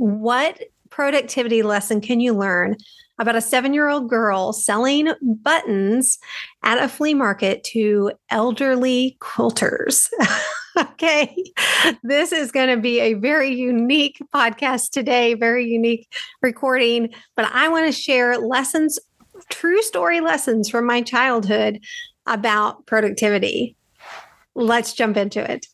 What productivity lesson can you learn about a seven year old girl selling buttons at a flea market to elderly quilters? okay. This is going to be a very unique podcast today, very unique recording, but I want to share lessons, true story lessons from my childhood about productivity. Let's jump into it.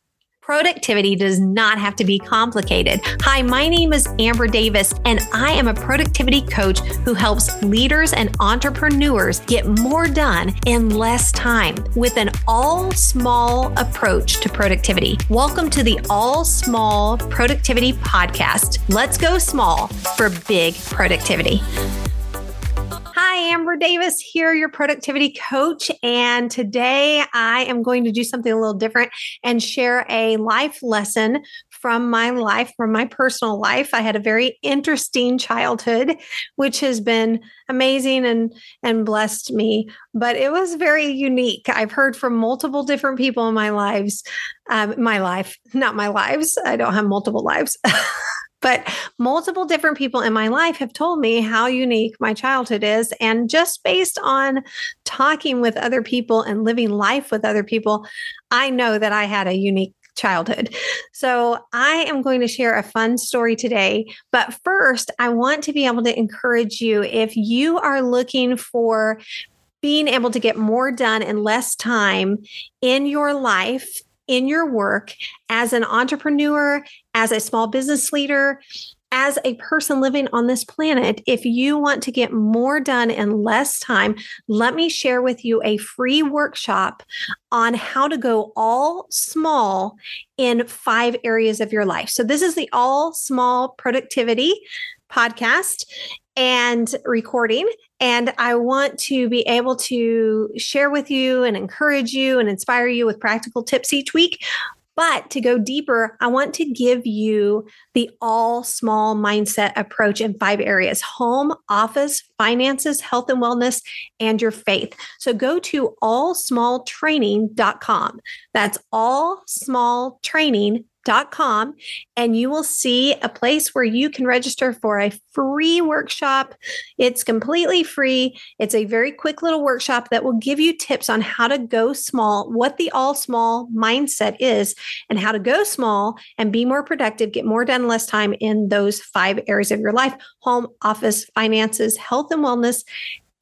Productivity does not have to be complicated. Hi, my name is Amber Davis, and I am a productivity coach who helps leaders and entrepreneurs get more done in less time with an all small approach to productivity. Welcome to the All Small Productivity Podcast. Let's go small for big productivity. Amber Davis here, your productivity coach. And today I am going to do something a little different and share a life lesson from my life, from my personal life. I had a very interesting childhood, which has been amazing and, and blessed me, but it was very unique. I've heard from multiple different people in my lives, um, my life, not my lives. I don't have multiple lives. But multiple different people in my life have told me how unique my childhood is. And just based on talking with other people and living life with other people, I know that I had a unique childhood. So, I am going to share a fun story today. But first, I want to be able to encourage you if you are looking for being able to get more done in less time in your life in your work as an entrepreneur, as a small business leader, as a person living on this planet, if you want to get more done in less time, let me share with you a free workshop on how to go all small in five areas of your life. So, this is the All Small Productivity podcast and recording. And I want to be able to share with you and encourage you and inspire you with practical tips each week. But to go deeper, I want to give you the all small mindset approach in five areas home, office, finances, health and wellness, and your faith. So go to allsmalltraining.com. That's allsmalltraining.com com and you will see a place where you can register for a free workshop. It's completely free. It's a very quick little workshop that will give you tips on how to go small, what the all small mindset is, and how to go small and be more productive, get more done less time in those five areas of your life home, office, finances, health and wellness,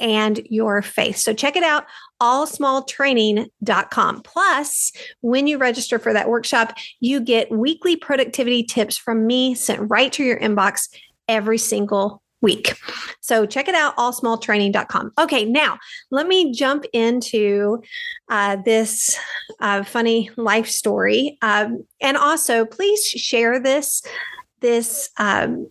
and your faith. So check it out, allsmalltraining.com. Plus, when you register for that workshop, you get weekly productivity tips from me sent right to your inbox every single week. So check it out, allsmalltraining.com. Okay, now let me jump into uh, this uh, funny life story. Um, and also, please share this this um,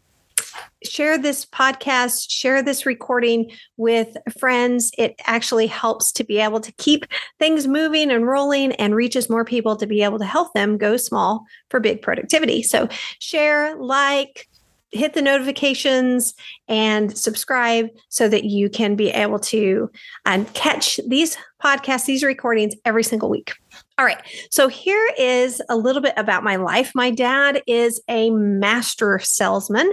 share this podcast, share this recording with friends. It actually helps to be able to keep things moving and rolling and reaches more people to be able to help them go small for big productivity. So share, like, hit the notifications and subscribe so that you can be able to um, catch these podcasts, these recordings every single week. All right. So here is a little bit about my life. My dad is a master salesman.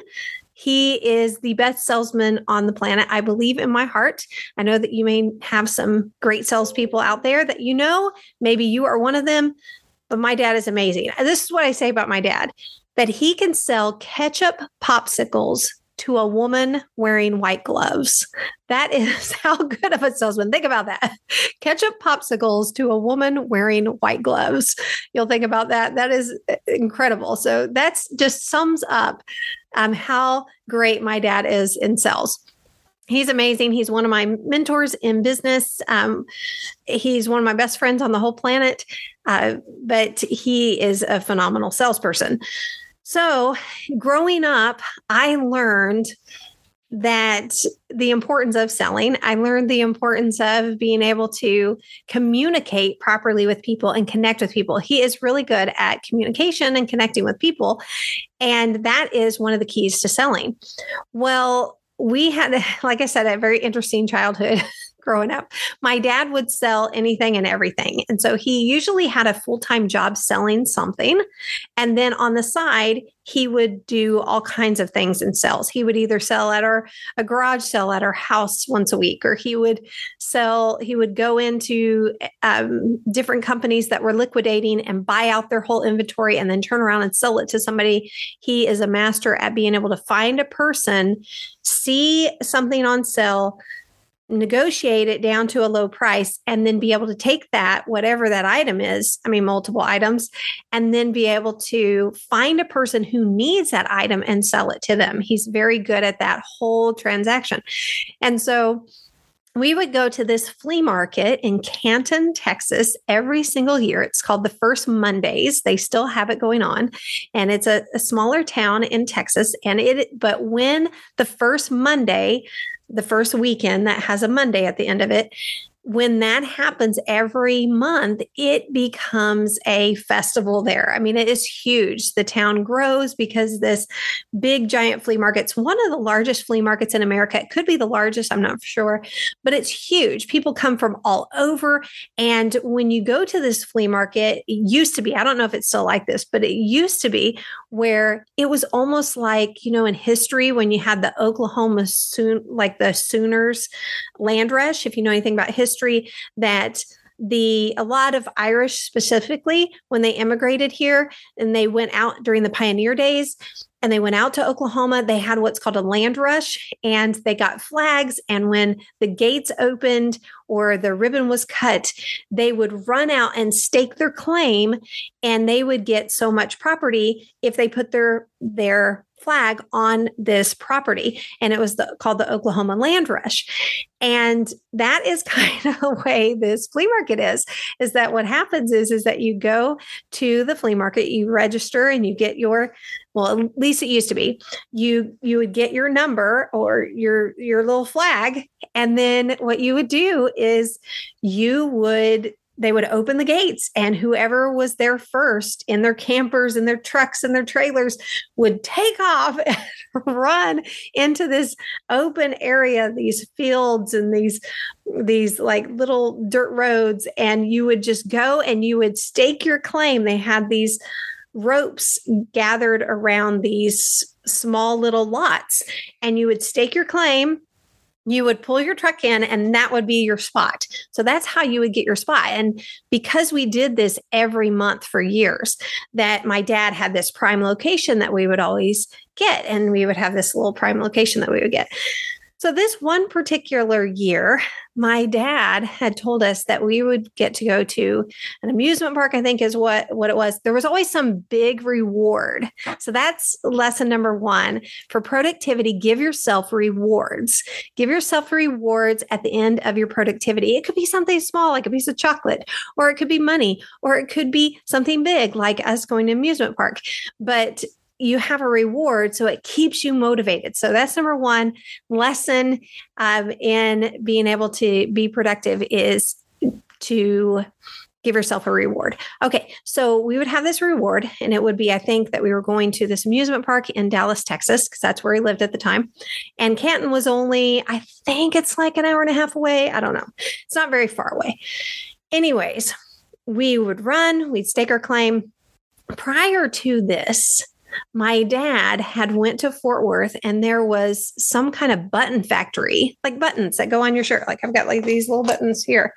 He is the best salesman on the planet. I believe in my heart. I know that you may have some great salespeople out there that you know. Maybe you are one of them, but my dad is amazing. This is what I say about my dad that he can sell ketchup popsicles to a woman wearing white gloves. That is how good of a salesman. Think about that. Ketchup popsicles to a woman wearing white gloves. You'll think about that. That is uh, incredible. So that's just sums up um, how great my dad is in sales. He's amazing. He's one of my mentors in business. Um, he's one of my best friends on the whole planet, uh, but he is a phenomenal salesperson. So, growing up, I learned that the importance of selling. I learned the importance of being able to communicate properly with people and connect with people. He is really good at communication and connecting with people. And that is one of the keys to selling. Well, we had, like I said, a very interesting childhood. growing up. My dad would sell anything and everything. And so he usually had a full time job selling something. And then on the side, he would do all kinds of things in sales. He would either sell at our a garage sale at our house once a week, or he would sell. He would go into um, different companies that were liquidating and buy out their whole inventory, and then turn around and sell it to somebody. He is a master at being able to find a person, see something on sale negotiate it down to a low price and then be able to take that whatever that item is i mean multiple items and then be able to find a person who needs that item and sell it to them he's very good at that whole transaction and so we would go to this flea market in Canton, Texas, every single year. It's called the First Mondays. They still have it going on, and it's a, a, smaller town in Texas. And it, but when the first Monday, the first weekend that has a Monday at the end of it, when that happens every month, it becomes a festival there. I mean, it is huge. The town grows because this big giant flea market's one of the largest flea markets in America. It could be the largest, I'm not sure, but it's huge. People come from all over. And when you go to this flea market, it used to be, I don't know if it's still like this, but it used to be where it was almost like, you know, in history when you had the Oklahoma soon like the Sooners land rush, if you know anything about history history that the a lot of Irish specifically when they immigrated here and they went out during the pioneer days and they went out to Oklahoma they had what's called a land rush and they got flags. And when the gates opened or the ribbon was cut they would run out and stake their claim and they would get so much property if they put their their flag on this property and it was the, called the Oklahoma Land Rush. And that is kind of the way this flea market is is that what happens is is that you go to the flea market, you register and you get your well at least it used to be you you would get your number or your your little flag and then what you would do is you would they would open the gates and whoever was there first in their campers and their trucks and their trailers would take off and run into this open area these fields and these these like little dirt roads. And you would just go and you would stake your claim. They had these ropes gathered around these small little lots and you would stake your claim you would pull your truck in and that would be your spot. So that's how you would get your spot. And because we did this every month for years, that my dad had this prime location that we would always get, and we would have this little prime location that we would get. So, this one particular year, my dad had told us that we would get to go to an amusement park, I think is what, what it was. There was always some big reward. So, that's lesson number one for productivity. Give yourself rewards. Give yourself rewards at the end of your productivity. It could be something small, like a piece of chocolate, or it could be money, or it could be something big, like us going to amusement park. But you have a reward so it keeps you motivated. So that's number one lesson um, in being able to be productive is to give yourself a reward. Okay so we would have this reward and it would be i think that we were going to this amusement park in dallas texas because that's where he lived at the time. And canton was only i think it's like an hour and a half away. I don't know. It's not very far away. Anyways we would run we'd stake our claim. Prior to this my dad had went to Fort Worth and there was some kind of button factory, like buttons that go on your shirt. Like I've got like these little buttons here,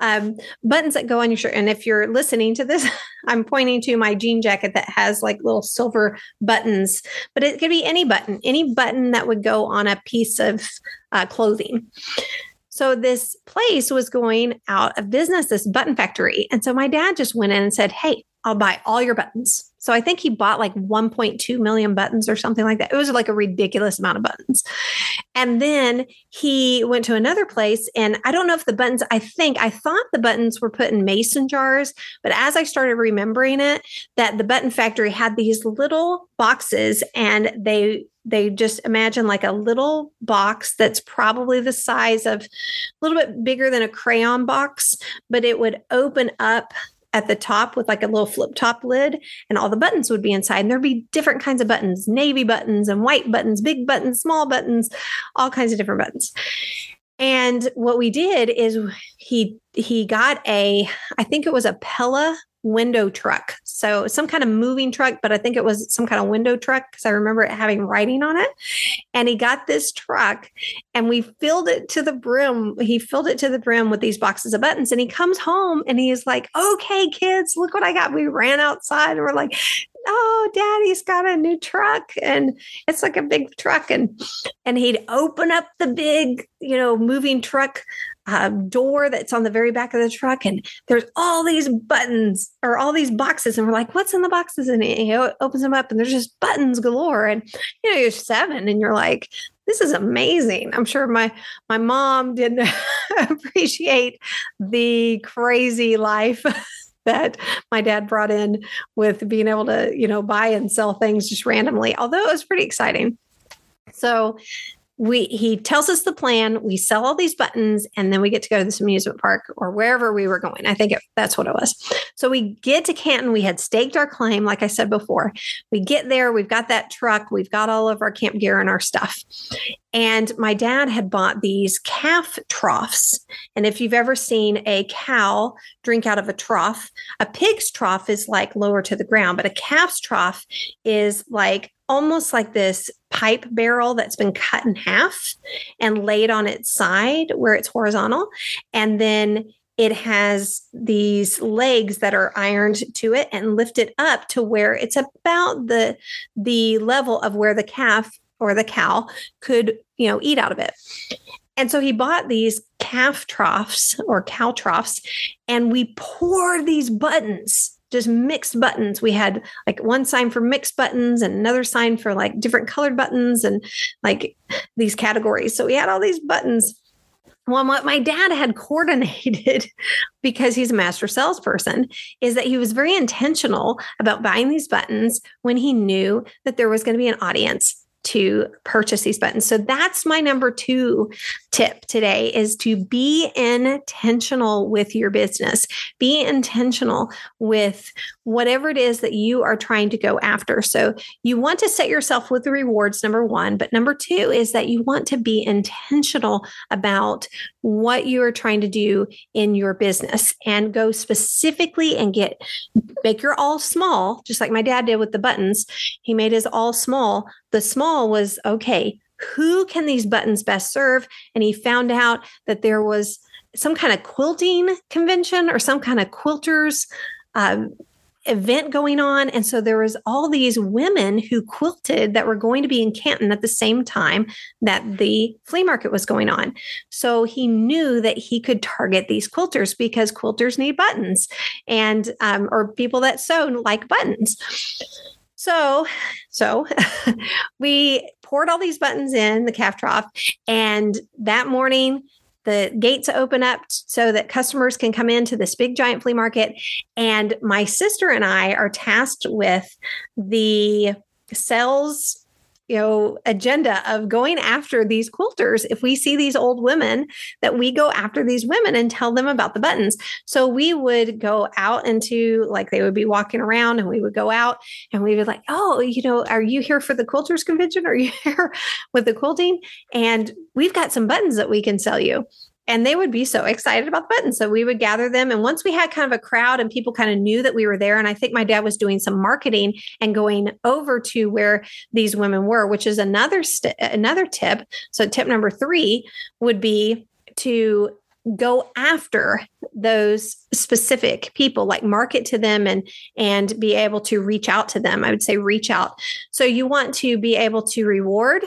um, buttons that go on your shirt. And if you're listening to this, I'm pointing to my jean jacket that has like little silver buttons, but it could be any button, any button that would go on a piece of uh, clothing. So this place was going out of business, this button factory. And so my dad just went in and said, Hey, I'll buy all your buttons. So I think he bought like 1.2 million buttons or something like that. It was like a ridiculous amount of buttons. And then he went to another place and I don't know if the buttons, I think I thought the buttons were put in mason jars, but as I started remembering it, that the button factory had these little boxes and they they just imagine like a little box that's probably the size of a little bit bigger than a crayon box, but it would open up at the top with like a little flip top lid and all the buttons would be inside and there'd be different kinds of buttons navy buttons and white buttons big buttons small buttons all kinds of different buttons. And what we did is he he got a I think it was a Pella window truck. So some kind of moving truck, but I think it was some kind of window truck because I remember it having writing on it. And he got this truck and we filled it to the brim. He filled it to the brim with these boxes of buttons. And he comes home and he's like, okay, kids, look what I got. We ran outside and we're like, oh daddy's got a new truck and it's like a big truck and and he'd open up the big you know moving truck door that's on the very back of the truck and there's all these buttons or all these boxes and we're like what's in the boxes and he opens them up and there's just buttons galore and you know you're seven and you're like this is amazing i'm sure my my mom didn't appreciate the crazy life that my dad brought in with being able to, you know, buy and sell things just randomly, although it was pretty exciting. So we he tells us the plan we sell all these buttons and then we get to go to this amusement park or wherever we were going. I think it, that's what it was. So we get to canton. We had staked our claim like i said before. We get there we've got that truck we've got all of our camp gear and our stuff and my dad had bought these calf troughs and if you've ever seen a cow drink out of a trough a pig's trough is like lower to the ground but a calf's trough is like almost like this pipe barrel that's been cut in half and laid on its side where it's horizontal. And then it has these legs that are ironed to it and lifted up to where it's about the the level of where the calf or the cow could you know eat out of it and so he bought these calf troughs or cow troughs and we poured these buttons just mixed buttons. We had like one sign for mixed buttons and another sign for like different colored buttons and like these categories. So we had all these buttons. Well, what my dad had coordinated because he's a master salesperson is that he was very intentional about buying these buttons when he knew that there was going to be an audience to purchase these buttons. So that's my number 2 tip today is to be intentional with your business. Be intentional with whatever it is that you are trying to go after. So you want to set yourself with the rewards number 1, but number 2 is that you want to be intentional about what you are trying to do in your business and go specifically and get make your all small, just like my dad did with the buttons. He made his all small. The small was okay, who can these buttons best serve? And he found out that there was some kind of quilting convention or some kind of quilters um, event going on. And so there was all these women who quilted that were going to be in Canton at the same time that the flea market was going on. So he knew that he could target these quilters because quilters need buttons and um, or people that sew like buttons. So, so we poured all these buttons in the calf trough, and that morning the gates open up so that customers can come into this big giant flea market. And my sister and I are tasked with the sales you know agenda of going after these quilters. If we see these old women that we go after these women and tell them about the buttons. So we would go out into like they would be walking around and we would go out and we would be like oh you know are you here for the quilters convention? Are you here with the quilting? And we've got some buttons that we can sell you and they would be so excited about the button. So we would gather them. And once we had kind of a crowd and people kind of knew that we were there, and I think my dad was doing some marketing and going over to where these women were, which is another st- another tip. So tip number three would be to go after those specific people like market to them and and be able to reach out to them i would say reach out so you want to be able to reward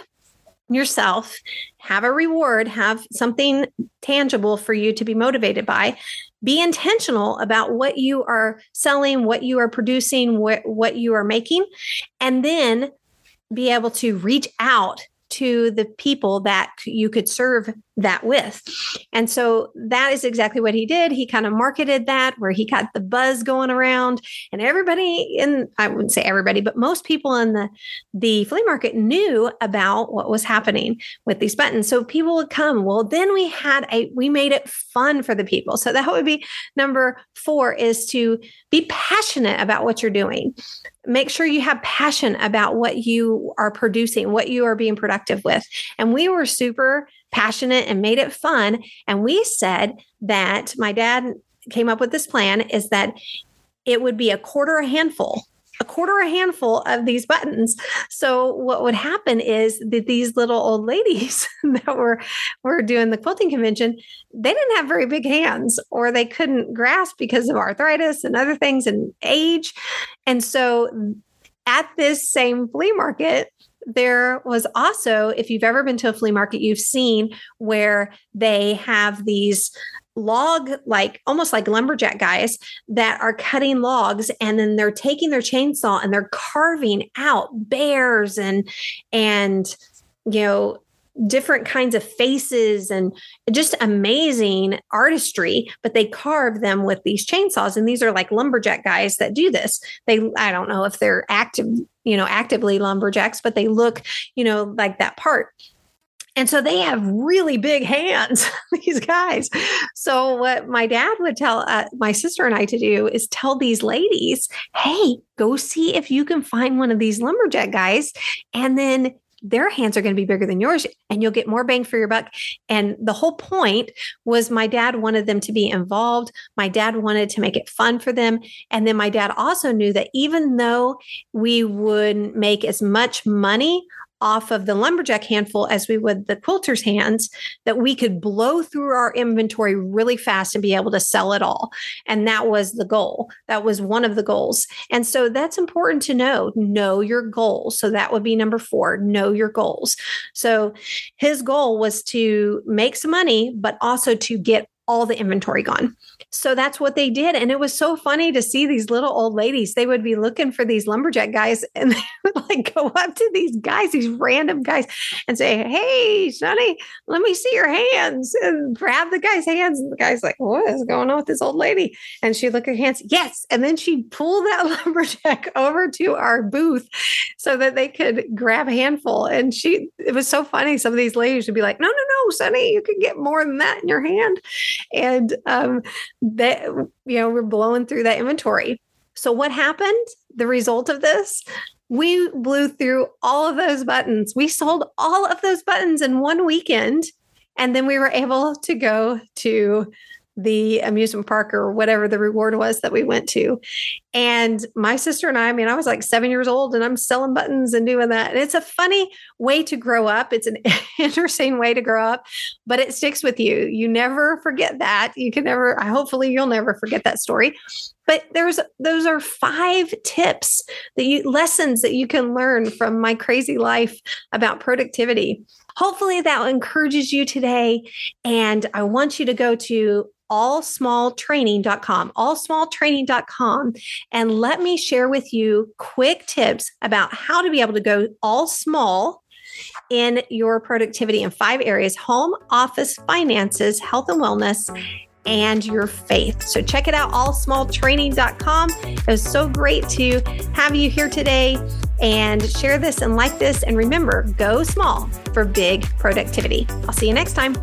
yourself, have a reward, have something tangible for you to be motivated by. Be intentional about what you are selling, what you are producing, what, what you are making, and then be able to reach out to the people that you could serve that with. And so that is exactly what he did. He kind of marketed that where he got the buzz going around and everybody in I wouldn't say everybody, but most people in the the flea market knew about what was happening with these buttons. So people would come. Well, then we had a we made it fun for the people. So that would be number 4 is to be passionate about what you're doing make sure you have passion about what you are producing, what you are being productive with. And we were super passionate and made it fun. And we said that my dad came up with this plan is that it would be a quarter a handful a quarter a handful of these buttons. So what would happen is that these little old ladies that were were doing the quilting convention, they didn't have very big hands or they couldn't grasp because of arthritis and other things and age. And so at this same flea market, there was also, if you've ever been to a flea market, you've seen where they have these log like almost like lumberjack guys that are cutting logs and then they're taking their chainsaw and they're carving out bears and and you know different kinds of faces and just amazing artistry but they carve them with these chainsaws and these are like lumberjack guys that do this they i don't know if they're active you know actively lumberjacks but they look you know like that part and so they have really big hands, these guys. So, what my dad would tell uh, my sister and I to do is tell these ladies, hey, go see if you can find one of these lumberjack guys. And then their hands are going to be bigger than yours and you'll get more bang for your buck. And the whole point was my dad wanted them to be involved. My dad wanted to make it fun for them. And then my dad also knew that even though we would make as much money off of the lumberjack handful as we would the quilter's hands that we could blow through our inventory really fast and be able to sell it all. And that was the goal. That was one of the goals. And so that's important to know. Know your goals. So that would be number 4 know your goals. So his goal was to make some money but also to get all the inventory gone. So that's what they did. And it was so funny to see these little old ladies. They would be looking for these lumberjack guys and they would like go up to these guys, these random guys, and say, Hey, Sonny, let me see your hands and grab the guy's hands. And the guy's like, What is going on with this old lady? And she'd look at her hands, Yes. And then she pulled that lumberjack over to our booth so that they could grab a handful. And she, it was so funny. Some of these ladies would be like, No, no, no, Sonny, you can get more than that in your hand and um, that you know we're blowing through that inventory. So what happened? The result of this, we blew through all of those buttons. We sold all of those buttons in one weekend, and then we were able to go to the amusement park or whatever the reward was that we went to. And my sister and I, I mean, I was like seven years old and I'm selling buttons and doing that. And it's a funny way to grow up. It's an interesting way to grow up, but it sticks with you. You never forget that. You can never, hopefully, you'll never forget that story. But there's those are five tips that you lessons that you can learn from my crazy life about productivity. Hopefully that encourages you today. And I want you to go to allsmalltraining.com, allsmalltraining.com, and let me share with you quick tips about how to be able to go all small in your productivity in five areas home, office, finances, health and wellness, and your faith. So check it out, allsmalltraining.com. It was so great to have you here today and share this and like this. And remember, go small for big productivity. I'll see you next time.